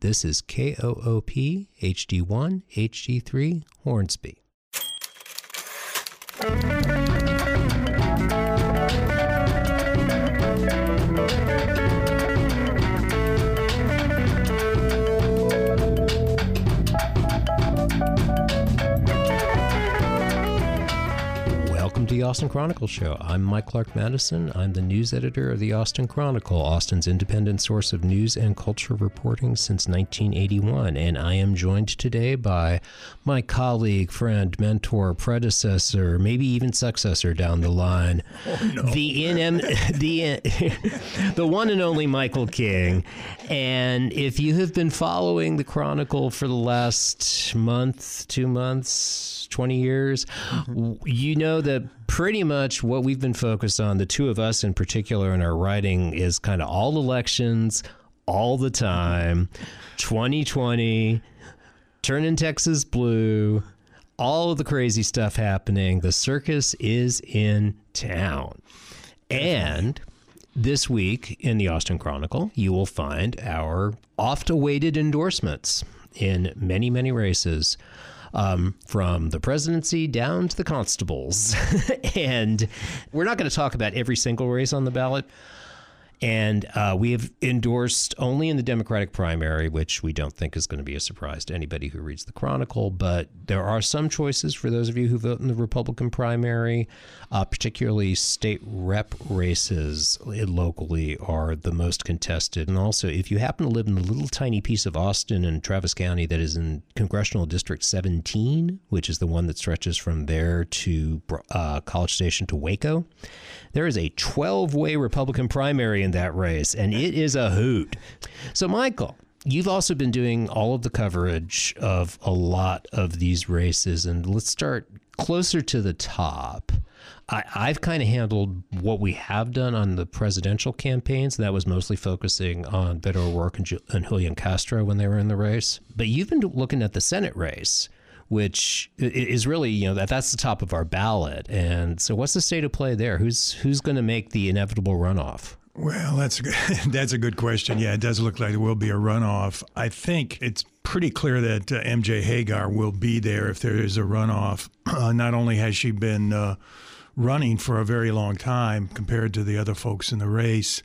This is KOOP HD1 HD3 Hornsby. Austin Chronicle Show. I'm Mike Clark Madison. I'm the news editor of the Austin Chronicle, Austin's independent source of news and culture reporting since 1981. And I am joined today by my colleague, friend, mentor, predecessor, maybe even successor down the line, oh, no. the NM, the the one and only Michael King. And if you have been following the Chronicle for the last month, two months, 20 years, mm-hmm. you know that pretty much what we've been focused on, the two of us in particular in our writing, is kind of all elections, all the time, 2020, turning Texas blue, all of the crazy stuff happening. The circus is in town. And this week in the Austin Chronicle, you will find our oft awaited endorsements in many, many races um, from the presidency down to the constables. and we're not going to talk about every single race on the ballot. And uh, we have endorsed only in the Democratic primary, which we don't think is going to be a surprise to anybody who reads the Chronicle. But there are some choices for those of you who vote in the Republican primary, uh, particularly state rep races locally are the most contested. And also, if you happen to live in the little tiny piece of Austin and Travis County that is in Congressional District 17, which is the one that stretches from there to uh, College Station to Waco, there is a 12 way Republican primary in that race, and it is a hoot. So, Michael, you've also been doing all of the coverage of a lot of these races, and let's start closer to the top. I, have kind of handled what we have done on the presidential campaigns. That was mostly focusing on Beto O'Rourke and, and Julian Castro when they were in the race. But you've been looking at the Senate race which is really you know that that's the top of our ballot. And so, what's the state of play there? Who's who's going to make the inevitable runoff? Well, that's a good, that's a good question. Yeah, it does look like there will be a runoff. I think it's pretty clear that uh, MJ Hegar will be there if there is a runoff. Uh, not only has she been uh, running for a very long time compared to the other folks in the race,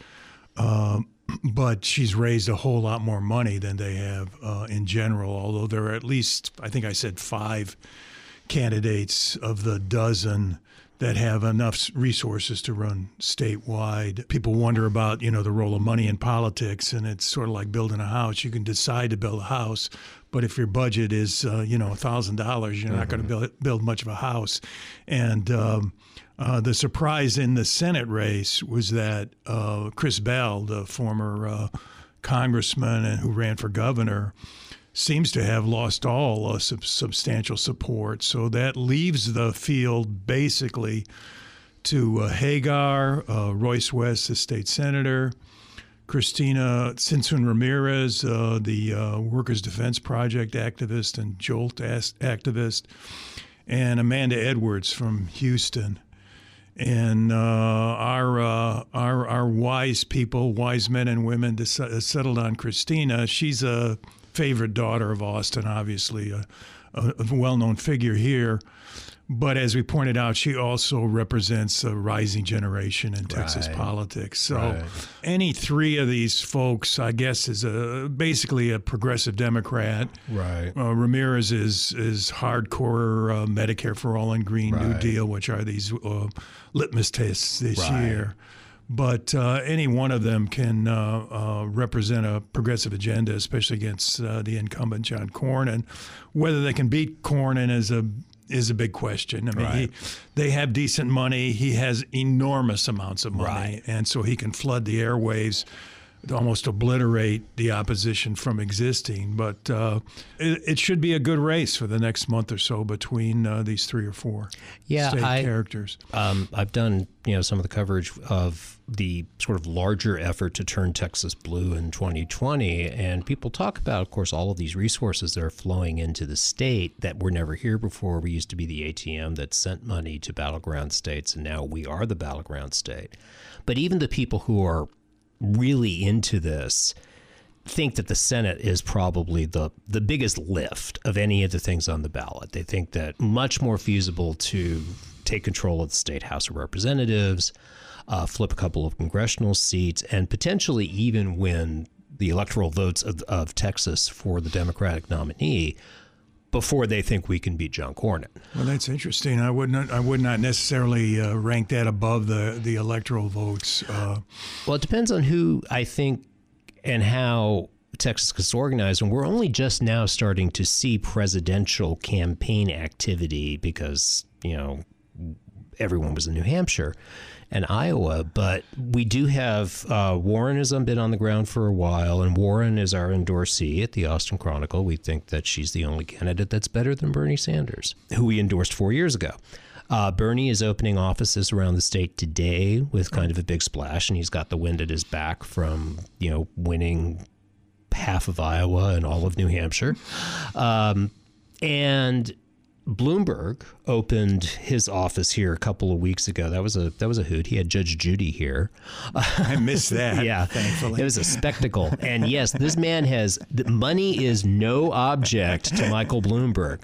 um, but she's raised a whole lot more money than they have uh, in general. Although there are at least, I think I said five candidates of the dozen that have enough resources to run statewide. People wonder about, you know, the role of money in politics, and it's sort of like building a house. You can decide to build a house, but if your budget is, uh, you know, thousand dollars, you're mm-hmm. not going to build build much of a house. And um, uh, the surprise in the Senate race was that uh, Chris Bell, the former uh, congressman and who ran for governor, seems to have lost all uh, sub- substantial support. So that leaves the field basically to uh, Hegar, uh, Royce West, the state senator, Cristina Tzintzún Ramirez, the Workers' Defense Project activist and Jolt activist, and Amanda Edwards from Houston and uh, our, uh, our our wise people, wise men and women, uh, settled on Christina. She's a favorite daughter of Austin, obviously a, a well-known figure here. But as we pointed out, she also represents a rising generation in Texas right. politics. So right. any three of these folks, I guess, is a basically a progressive Democrat. Right. Uh, Ramirez is is hardcore uh, Medicare for all and Green right. New Deal, which are these uh, litmus tests this year but uh, any one of them can uh, uh, represent a progressive agenda, especially against uh, the incumbent John Cornyn. And whether they can beat Cornyn is a is a big question. I mean, right. he, they have decent money. He has enormous amounts of money, right. and so he can flood the airwaves almost obliterate the opposition from existing. But uh, it, it, should be a good race for the next month or so between uh, these three or four yeah, state I, characters. Um, I've done you know some of the coverage of the sort of larger effort to turn Texas blue in 2020, and people talk about, of course, all of these resources that are flowing into the state that were never here before. We used to be the ATM that sent money to battleground states, and now we are the battleground state. But even the people who are really into this think that the Senate is probably the the biggest lift of any of the things on the ballot. They think that much more feasible to take control of the state House of Representatives, uh, flip a couple of congressional seats, and potentially even win the electoral votes of, of Texas for the Democratic nominee before they think we can beat John Cornyn. Well, that's interesting. I would not. I would not necessarily uh, rank that above the the electoral votes. Uh, well, it depends on who I think and how Texas gets organized. And we're only just now starting to see presidential campaign activity because you know everyone was in New Hampshire and Iowa. But we do have uh, Warren has been on the ground for a while, and Warren is our endorsee at the Austin Chronicle. We think that she's the only candidate that's better than Bernie Sanders, who we endorsed four years ago. Uh, Bernie is opening offices around the state today with kind of a big splash, and he's got the wind at his back from you know winning half of Iowa and all of New Hampshire. Um, and Bloomberg opened his office here a couple of weeks ago. That was a that was a hoot. He had Judge Judy here. I missed that. yeah, thankfully, it was a spectacle. and yes, this man has money is no object to Michael Bloomberg.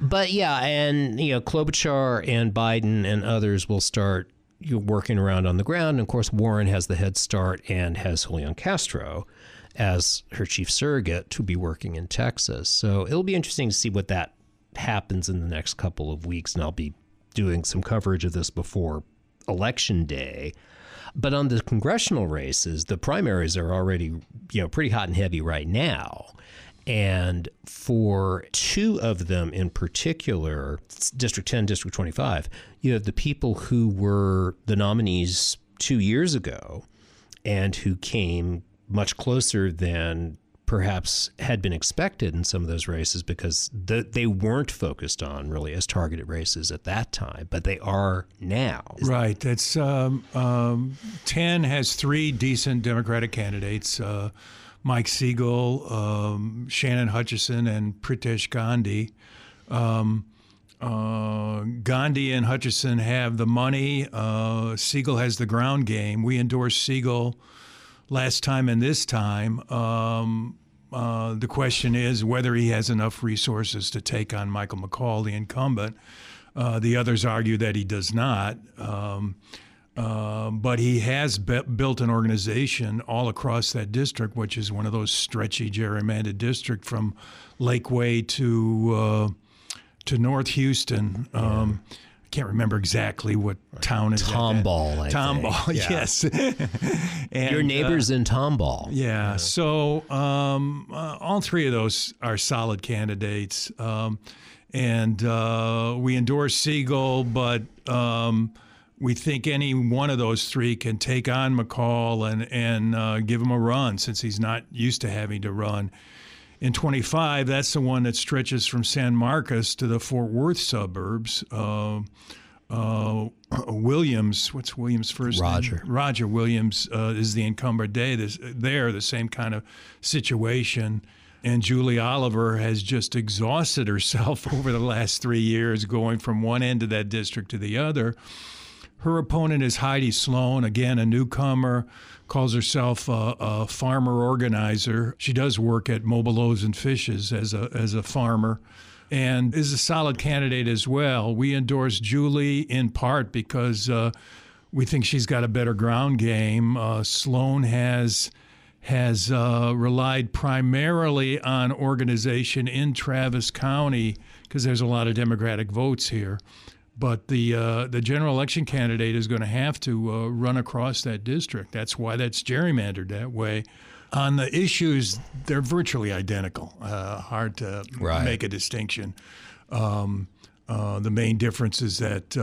But yeah, and you know Klobuchar and Biden and others will start working around on the ground. And of course, Warren has the head start and has Julian Castro as her chief surrogate to be working in Texas. So it'll be interesting to see what that happens in the next couple of weeks, and I'll be doing some coverage of this before election day. But on the congressional races, the primaries are already, you know, pretty hot and heavy right now. And for two of them in particular, District 10, District 25, you have the people who were the nominees two years ago and who came much closer than perhaps had been expected in some of those races because the, they weren't focused on really as targeted races at that time, but they are now. Right. That's um, um, ten has three decent Democratic candidates: uh, Mike Siegel, um, Shannon Hutchison, and Pritesh Gandhi. Um, uh, Gandhi and Hutchison have the money. Uh, Siegel has the ground game. We endorse Siegel last time and this time. Um, uh, the question is whether he has enough resources to take on Michael McCaul, the incumbent. Uh, the others argue that he does not. Um, uh, but he has be- built an organization all across that district, which is one of those stretchy gerrymandered district from Lakeway to uh, to North Houston. Um, yeah can't remember exactly what town is Tomball. I Tomball, yeah. yes. and, Your neighbors uh, in Tomball. Yeah. yeah. So um, uh, all three of those are solid candidates, um, and uh, we endorse Siegel, but. Um, we think any one of those three can take on McCaul and and uh, give him a run since he's not used to having to run in 25, that's the one that stretches from San Marcos to the Fort Worth suburbs. Uh, uh, Williams, what's Williams' first Roger. name? Roger Roger Williams uh, is the incumbent day. This, there, the same kind of situation. And Julie Oliver has just exhausted herself over the last three years, going from one end of that district to the other. Her opponent is Heidi Sloan, again, a newcomer calls herself a, a, farmer organizer. She does work at Mobile Loaves and Fishes as a as a farmer, and is a solid candidate as well. We endorse Julie in part because uh, we think she's got a better ground game. Uh, Sloan has has uh, relied primarily on organization in Travis County because there's a lot of Democratic votes here but the uh, the general election candidate is going to have to uh, run across that district. That's why that's gerrymandered that way. On the issues, they're virtually identical. Uh, hard to right. make a distinction. Um, uh, the main difference is that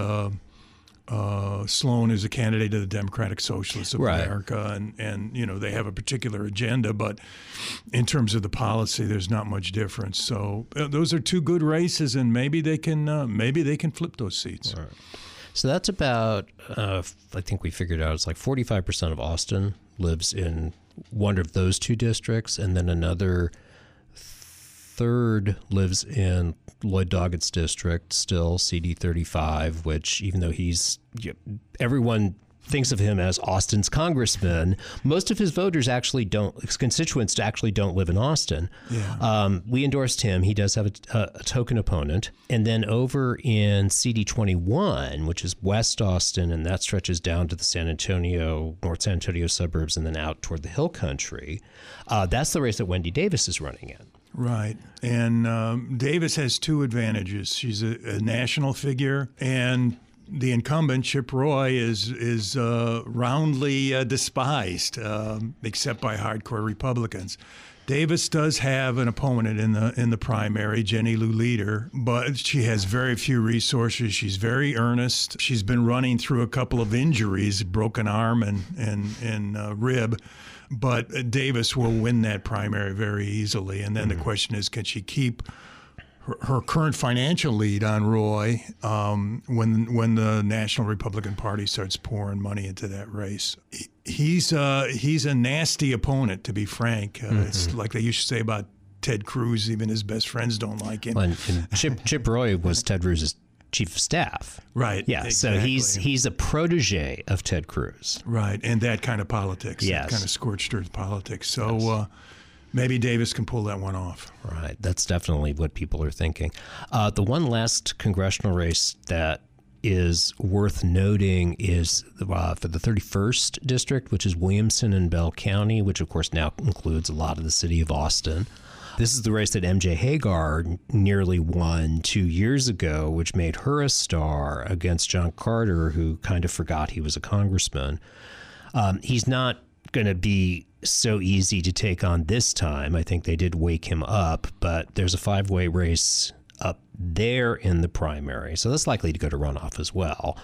uh, Sloan is a candidate of the Democratic Socialists of right. America, and and you know they have a particular agenda, but in terms of the policy, there's not much difference. So uh, those are two good races, and maybe they can uh, maybe they can flip those seats. Right. So that's about uh, I think we figured out it's like 45 percent of Austin lives in one of those two districts, and then another third lives in Lloyd Doggett's district, still CD35, which even though he's everyone thinks of him as Austin's congressman. Most of his voters actually don't, his constituents actually don't live in Austin. Yeah. Um, we endorsed him. He does have a, a, a token opponent. And then over in CD21, which is West Austin, and that stretches down to the San Antonio, North San Antonio suburbs, and then out toward the Hill Country. Uh, that's the race that Wendy Davis is running in. Right. And um, Davis has two advantages. She's a, a, national figure, and the incumbent, Chip Roy, is, is uh, roundly uh, despised, um, except by hardcore Republicans. Davis does have an opponent in the in the primary, Jennie Lou Leeder, but she has very few resources. She's very earnest. She's been running through a couple of injuries, broken arm and and and uh, rib, but Davis will win that primary very easily. And then mm-hmm. the question is, can she keep her, her current financial lead on Roy um, when when the National Republican Party starts pouring money into that race? He's uh, he's a nasty opponent, to be frank. Uh, mm-hmm. It's like they used to say about Ted Cruz. Even his best friends don't like him. Well, and, and Chip Chip Roy was Ted Cruz's chief of staff. Right. Yeah. Exactly. So he's he's a protege of Ted Cruz. Right, and that kind of politics. Yes. That kind of scorched earth politics. So. Yes. Uh, maybe Davis can pull that one off. Right. That's definitely what people are thinking. Uh, the one last congressional race that is worth noting is uh, for the 31st district, which is Williamson and Bell County, which of course now includes a lot of the city of Austin. This is the race that MJ Hegar nearly won two years ago, which made her a star against John Carter, who kind of forgot he was a congressman. Um, he's not going to be so easy to take on this time. I think they did wake him up, but there's a five way race up there in the primary. So that's likely to go to runoff as well.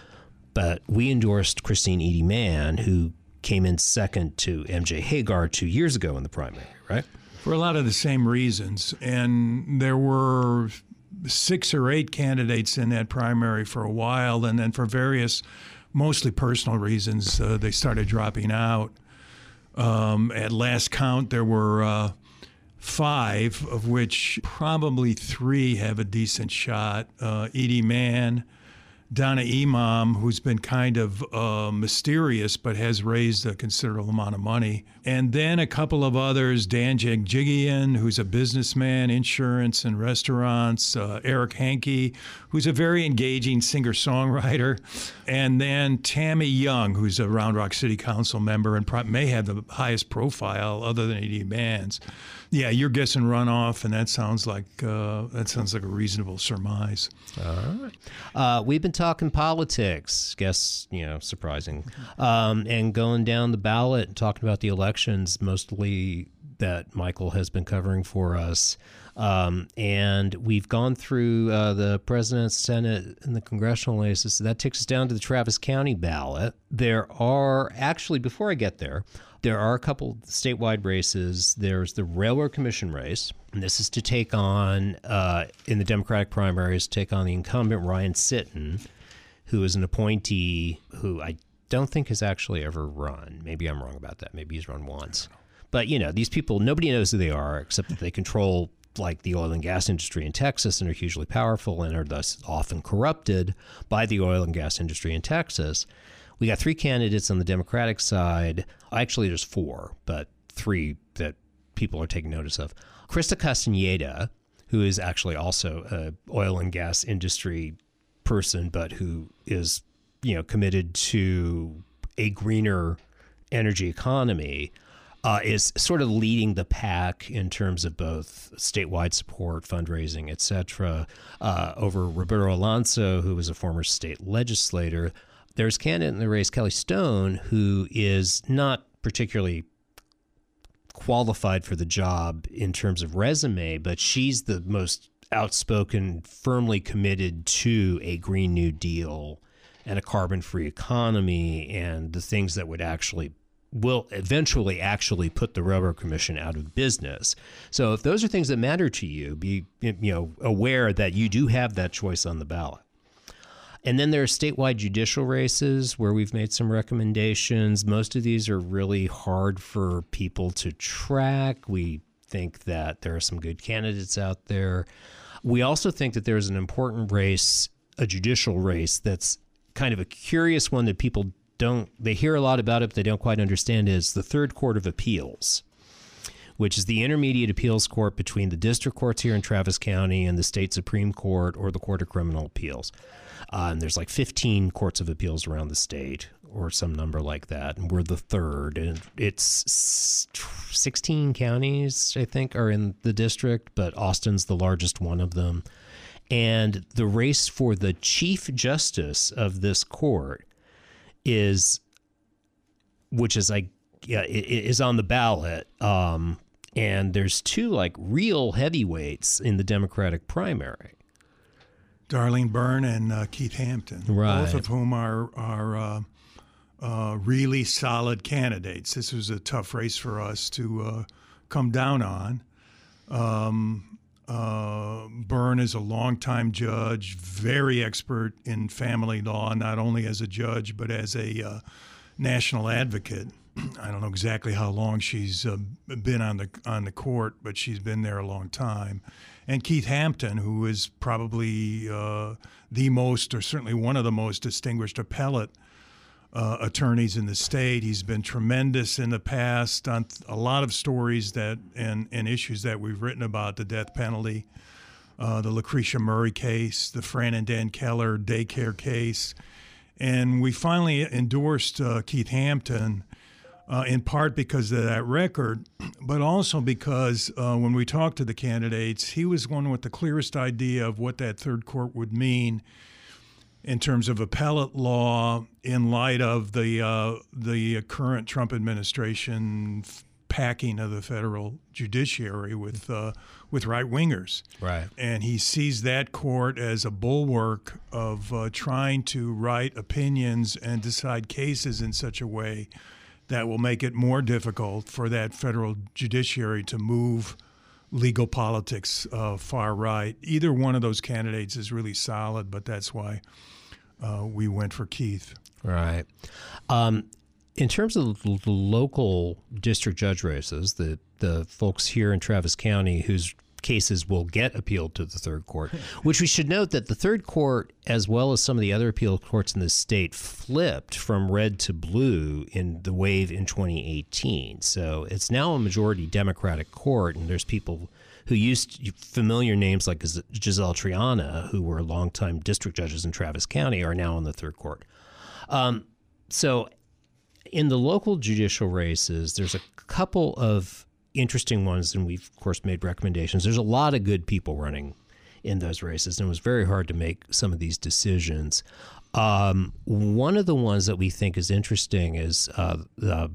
But we endorsed Christine Eady Mann, who came in second to MJ Hegar two years ago in the primary, right? for a lot of the same reasons. And there were six or eight candidates in that primary for a while, and then for various, mostly personal reasons, uh, they started dropping out. Um, at last count, there were uh, five, of which probably three have a decent shot. Uh, Eady Mann, Donna Imam, who's been kind of uh, mysterious but has raised a considerable amount of money. And then a couple of others Dan Janjigian, who's a businessman, insurance and restaurants, uh, Eric Hanke, who's a very engaging singer songwriter, and then Tammy Young, who's a Round Rock City Council member and pro- may have the highest profile other than Eady Mann's. Yeah, you're guessing runoff, and that sounds like uh, that sounds like a reasonable surmise. All right, uh, we've been talking politics. Guess you know, surprising, um, and going down the ballot and talking about the elections, mostly that Michael has been covering for us. Um, and we've gone through uh, the president, senate, and the congressional races. So that takes us down to the Travis County ballot. There are actually, before I get there, there are a couple statewide races. There's the Railroad Commission race. And this is to take on, uh, in the Democratic primaries, take on the incumbent Ryan Sitton, who is an appointee who I don't think has actually ever run. Maybe I'm wrong about that. Maybe he's run once. But, you know, these people, nobody knows who they are except that they control like the oil and gas industry in Texas and are hugely powerful and are thus often corrupted by the oil and gas industry in Texas. We got three candidates on the Democratic side. Actually, there's four, but three that people are taking notice of. Chrysta Castaneda, who is actually also a oil and gas industry person, but who is you know committed to a greener energy economy. Uh, is sort of leading the pack in terms of both statewide support, fundraising, etc. Uh, over Roberto Alonzo, who was a former state legislator, there's candidate in the race, Kelly Stone, who is not particularly qualified for the job in terms of resume, but she's the most outspoken, firmly committed to a Green New Deal and a carbon free economy and the things that would actually will eventually actually put the railroad commission out of business. So if those are things that matter to you, be you know aware that you do have that choice on the ballot. And then there are statewide judicial races where we've made some recommendations. Most of these are really hard for people to track. We think that there are some good candidates out there. We also think that there's an important race, a judicial race, that's kind of a curious one that people don't they hear a lot about it, but they don't quite understand is the Third Court of Appeals, which is the intermediate appeals court between the district courts here in Travis County and the state Supreme Court or the Court of Criminal Appeals. Uh, and there's like 15 courts of appeals around the state or some number like that. And we're the third. And it's 16 counties, I think, are in the district, but Austin's the largest one of them. And the race for the chief justice of this court is, which is like, yeah, is on the ballot. Um, and there's two like real heavyweights in the Democratic primary. Darlene Byrne and uh, Keith Hampton, right. both of whom are are uh, uh, really solid candidates. This was a tough race for us to uh, come down on. Um, uh, Byrne is a longtime judge, very expert in family law, not only as a judge but as a uh, national advocate. I don't know exactly how long she's been on the on the court, but she's been there a long time and Keith Hampton, who is probably uh, the most, or certainly one of the most distinguished appellate uh, attorneys in the state. He's been tremendous in the past on a lot of stories that and, and issues that we've written about the death penalty, uh, the Lacresha Murray case, the Fran and Dan Keller daycare case. And we finally endorsed uh, Keith Hampton uh, in part because of that record, but also because uh, when we talked to the candidates, he was one with the clearest idea of what that third court would mean in terms of appellate law in light of the uh, the current Trump administration packing of the federal judiciary with uh, with right wingers. Right. And he sees that court as a bulwark of uh, trying to write opinions and decide cases in such a way that will make it more difficult for that federal judiciary to move legal politics uh, far right. Either one of those candidates is really solid, but that's why uh, we went for Keith. Right. Um, in terms of the local district judge races, the the folks here in Travis County whose cases will get appealed to the third court, which we should note that the third court, as well as some of the other appeal courts in the state, flipped from red to blue in the wave in 2018. So it's now a majority Democratic court, and there's people who used familiar names like Gisela Triana, who were longtime district judges in Travis County, are now in the third court. Um, so in the local judicial races, there's a couple of interesting ones, and we've of course made recommendations. There's a lot of good people running in those races, and it was very hard to make some of these decisions. Um, one of the ones that we think is interesting is uh, the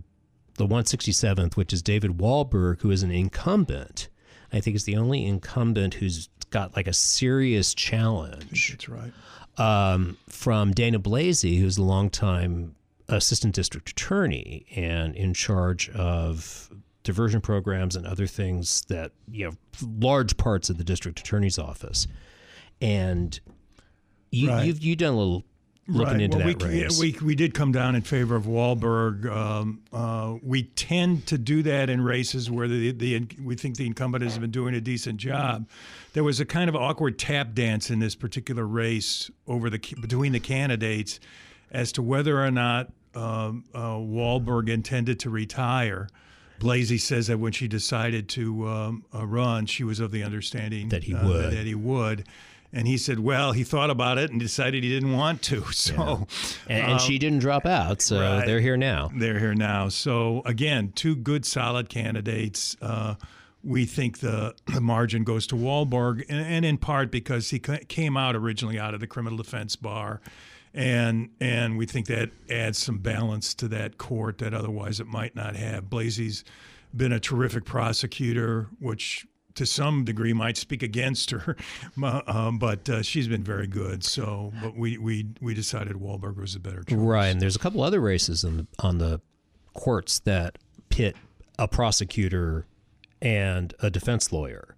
the 167th, which is David Wahlberg, who is an incumbent. I think is the only incumbent who's got like a serious challenge. That's right. Um, from Dayna Blazey, who's a longtime assistant district attorney and in charge of diversion programs and other things that you know large parts of the district attorney's office and you, right. you've you done a little looking right. into well, that we, race. We, we did come down in favor of Wahlberg. Um, uh, we tend to do that in races where the, the we think the incumbent has been doing a decent job. There was a kind of awkward tap dance in this particular race over the between the candidates as to whether or not um, uh, Wahlberg intended to retire. Blazey says that when she decided to um, uh, run, she was of the understanding that he uh, would. That he would. And he said, well, he thought about it and decided he didn't want to. So, yeah. and, and um, she didn't drop out. So right. they're here now. They're here now. So again, two good, solid candidates. Uh, we think the, the margin goes to Wahlberg, and, and in part because he came out originally out of the criminal defense bar and and we think that adds some balance to that court that otherwise it might not have. Blazey's been a terrific prosecutor, which to some degree might speak against her, um, but uh, she's been very good. So, but we we we decided Wahlberg was a better choice. Right, and there's a couple other races the, on the courts that pit a prosecutor and a defense lawyer.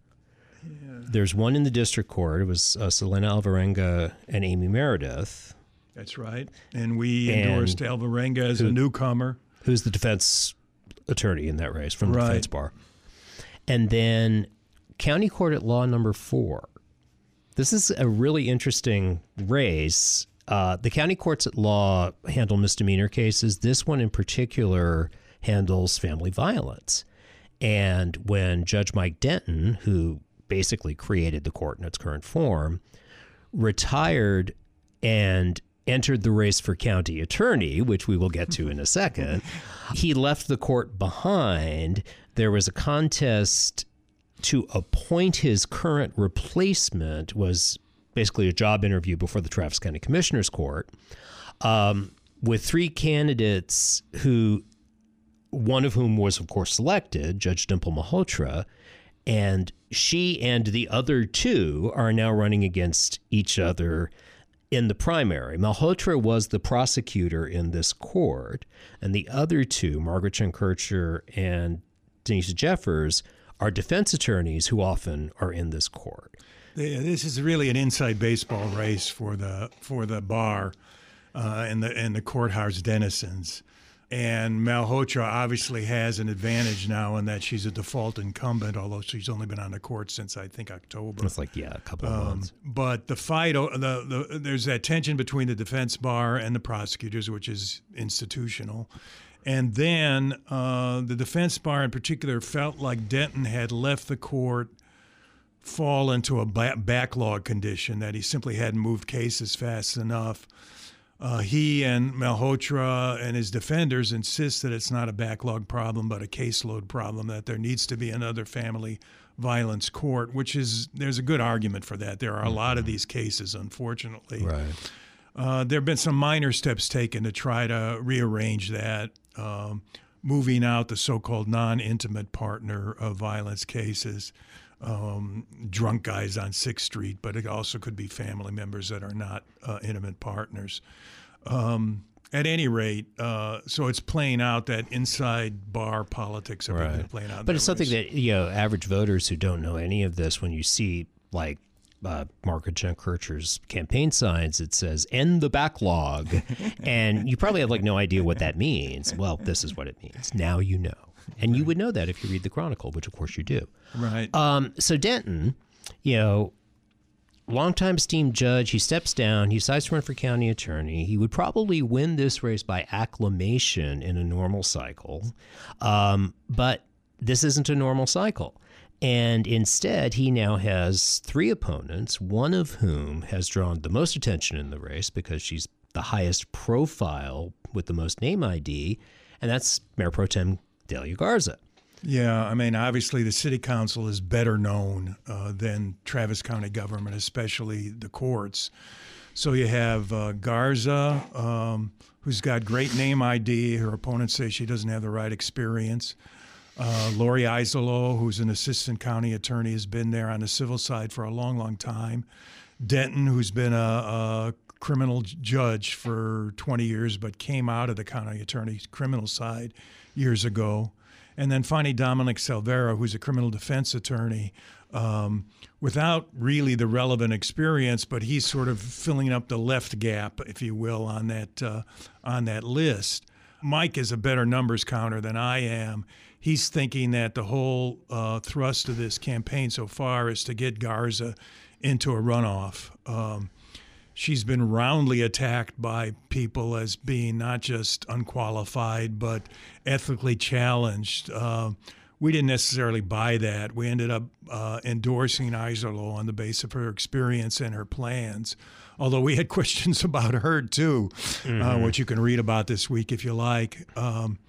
Yeah. There's one in the district court. It was uh, Selena Alvarenga and Amy Meredith that's right. And we and endorsed Alvarenga as who, a newcomer. Who's the defense attorney in that race from the right. defense bar. And then county court at law number four. This is a really interesting race. uh, the county courts at law handle misdemeanor cases. This one in particular handles family violence. And when Judge Mike Denton, who basically created the court in its current form, retired and entered the race for county attorney, which we will get to in a second, he left the court behind. There was a contest to appoint his current replacement was basically a job interview before the Travis County Commissioners Court um, with three candidates who one of whom was of course selected, Judge Dimple Malhotra, and she and the other two are now running against each other in the primary. Malhotra was the prosecutor in this court, and the other two, Margaret Kircher and Denise Jeffers, are defense attorneys who often are in this court. This is really an inside baseball race for the for the bar uh, and the and the courthouse denizens. And Malhotra obviously has an advantage now in that she's a default incumbent, although she's only been on the court since I think October. It's like yeah, a couple of um, months. But the fight, the, the there's that tension between the defense bar and the prosecutors, which is institutional. And then uh, the defense bar, in particular, felt like Denton had left the court fall into a backlog condition that he simply hadn't moved cases fast enough uh, he and Malhotra and his defenders insist that it's not a backlog problem, but a caseload problem, that there needs to be another family violence court, which is, there's a good argument for that. There are a lot of these cases, unfortunately. Right. Uh, there have been some minor steps taken to try to rearrange that, um, moving out the so called non intimate partner of violence cases. Um, drunk guys on Sixth Street, but it also could be family members that are not uh, intimate partners. Um, at any rate, uh, so it's playing out that inside bar politics are right. playing out. But it's something that you know average voters who don't know any of this, when you see like uh, Margaret Jen Kircher's campaign signs, it says "End the backlog," and you probably have like no idea what that means. Well, this is what it means. Now you know, and right. you would know that if you read the Chronicle, which of course you do. Right. Um, so Denton, you know, longtime esteemed judge. He steps down. He decides to run for county attorney. He would probably win this race by acclamation in a normal cycle. Um, but this isn't a normal cycle. And instead, he now has three opponents, one of whom has drawn the most attention in the race because she's the highest profile with the most name ID, and that's Mayor Pro Tem Delia Garza. Yeah, I mean, obviously the city council is better known uh, than Travis County government, especially the courts. So you have uh, Garza, um, who's got great name ID. Her opponents say she doesn't have the right experience. Uh, Laurie Eiserloh, who's an assistant county attorney, has been there on the civil side for a long, long time. Denton, who's been a, a criminal judge for 20 years, but came out of the county attorney's criminal side years ago. And then finally, Dominic Selvera, who's a criminal defense attorney, um, without really the relevant experience, but he's sort of filling up the left gap, if you will, on that uh, on that list. Mike is a better numbers counter than I am. He's thinking that the whole uh, thrust of this campaign so far is to get Garza into a runoff. Um, she's been roundly attacked by people as being not just unqualified but ethically challenged. Uh, we didn't necessarily buy that. We ended up uh, endorsing Eiserloh on the basis of her experience and her plans. Although we had questions about her too, uh, mm-hmm. uh, which you can read about this week if you like. Um,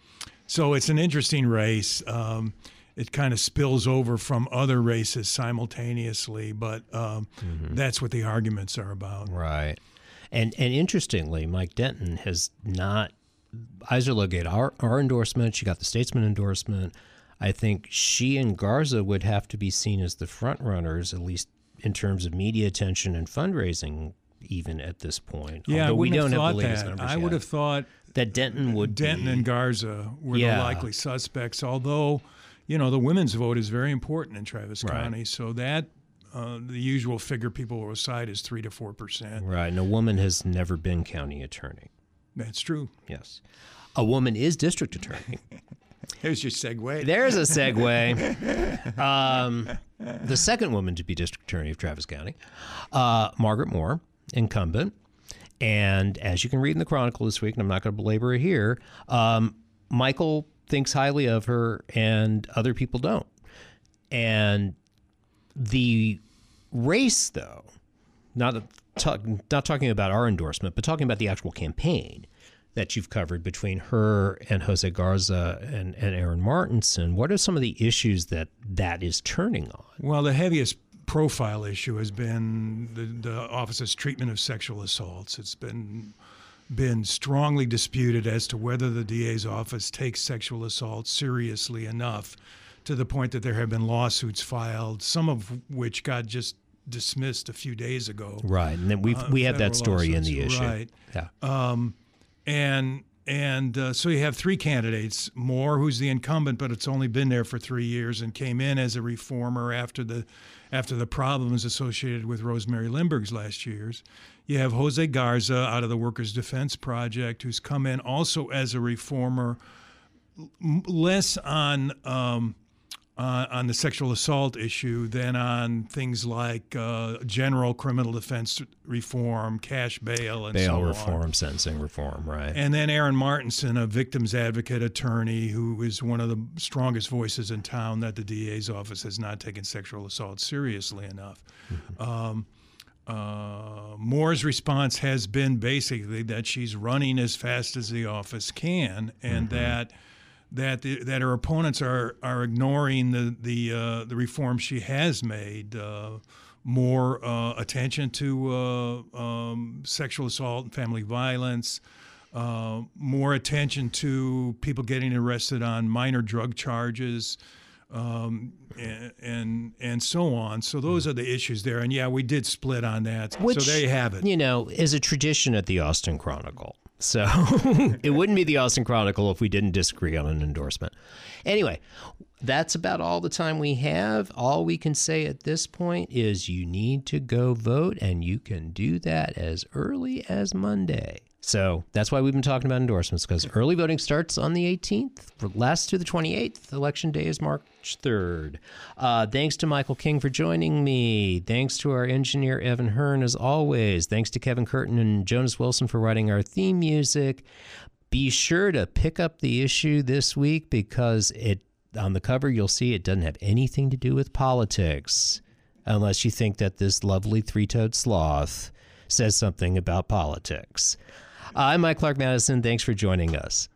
so it's an interesting race. Um, it kind of spills over from other races simultaneously, but um, mm-hmm. that's what the arguments are about. Right. And and interestingly, Mike Denton has not Eiserloh get our, our endorsement. She got the Statesman endorsement. I think she and Garza would have to be seen as the front runners, at least in terms of media attention and fundraising, even at this point. Yeah, Although we don't have, have the latest that. numbers. I yet. would have thought that Denton would Denton be, and Garza were yeah. the likely suspects. Although you know, the women's vote is very important in Travis right. County. So that uh, the usual figure people will cite is three to four percent. Right, and a woman has never been county attorney. That's true. Yes, a woman is district attorney. There's your segue. There's a segue. um, the second woman to be district attorney of Travis County, uh, Margaret Moore, incumbent. And as you can read in the Chronicle this week, and I'm not going to belabor it here, um, Michael thinks highly of her and other people don't. And the race, though, not not talking about our endorsement, but talking about the actual campaign that you've covered between her and Jose Garza and, and Erin Martinson. What are some of the issues that that is turning on? Well, the heaviest profile issue has been the, the office's treatment of sexual assaults. It's been been strongly disputed as to whether the DA's office takes sexual assault seriously enough to the point that there have been lawsuits filed, some of which got just dismissed a few days ago. Right, and then we uh, we have that story in the issue. Right. Yeah. Um, and and uh, so you have three candidates: Moore, who's the incumbent, but it's only been there for three years, and came in as a reformer after the after the problems associated with Rosemary Lehmberg's last years. You have Jose Garza out of the Workers' Defense Project, who's come in also as a reformer, less on um, uh, on the sexual assault issue than on things like uh, general criminal defense reform, cash bail, and bail so reform, on. sentencing reform, right? And then Erin Martinson, a victims advocate attorney who is one of the strongest voices in town that the DA's office has not taken sexual assault seriously enough. Mm-hmm. Um, uh, Moore's response has been basically that she's running as fast as the office can, and mm-hmm. that that the, that her opponents are are ignoring the the uh, the reforms she has made. Uh, more uh, attention to uh, um, sexual assault and family violence. Uh, more attention to people getting arrested on minor drug charges, um, and, and, and so on. So those are the issues there. And yeah, we did split on that. Which, so there you have it. You know, is a tradition at the Austin Chronicle. So it wouldn't be the Austin Chronicle if we didn't disagree on an endorsement. Anyway, that's about all the time we have. All we can say at this point is you need to go vote, and you can do that as early as Monday. So that's why we've been talking about endorsements because early voting starts on the 18th, lasts to the 28th. Election day is March 3rd. Uh, thanks to Michael King for joining me. Thanks to our engineer, Evan Hearn, as always. Thanks to Kevin Curtin and Jonas Wilson for writing our theme music. Be sure to pick up the issue this week because it on the cover you'll see it doesn't have anything to do with politics unless you think that this lovely three-toed sloth says something about politics. I'm Mike Clark Madison. Thanks for joining us.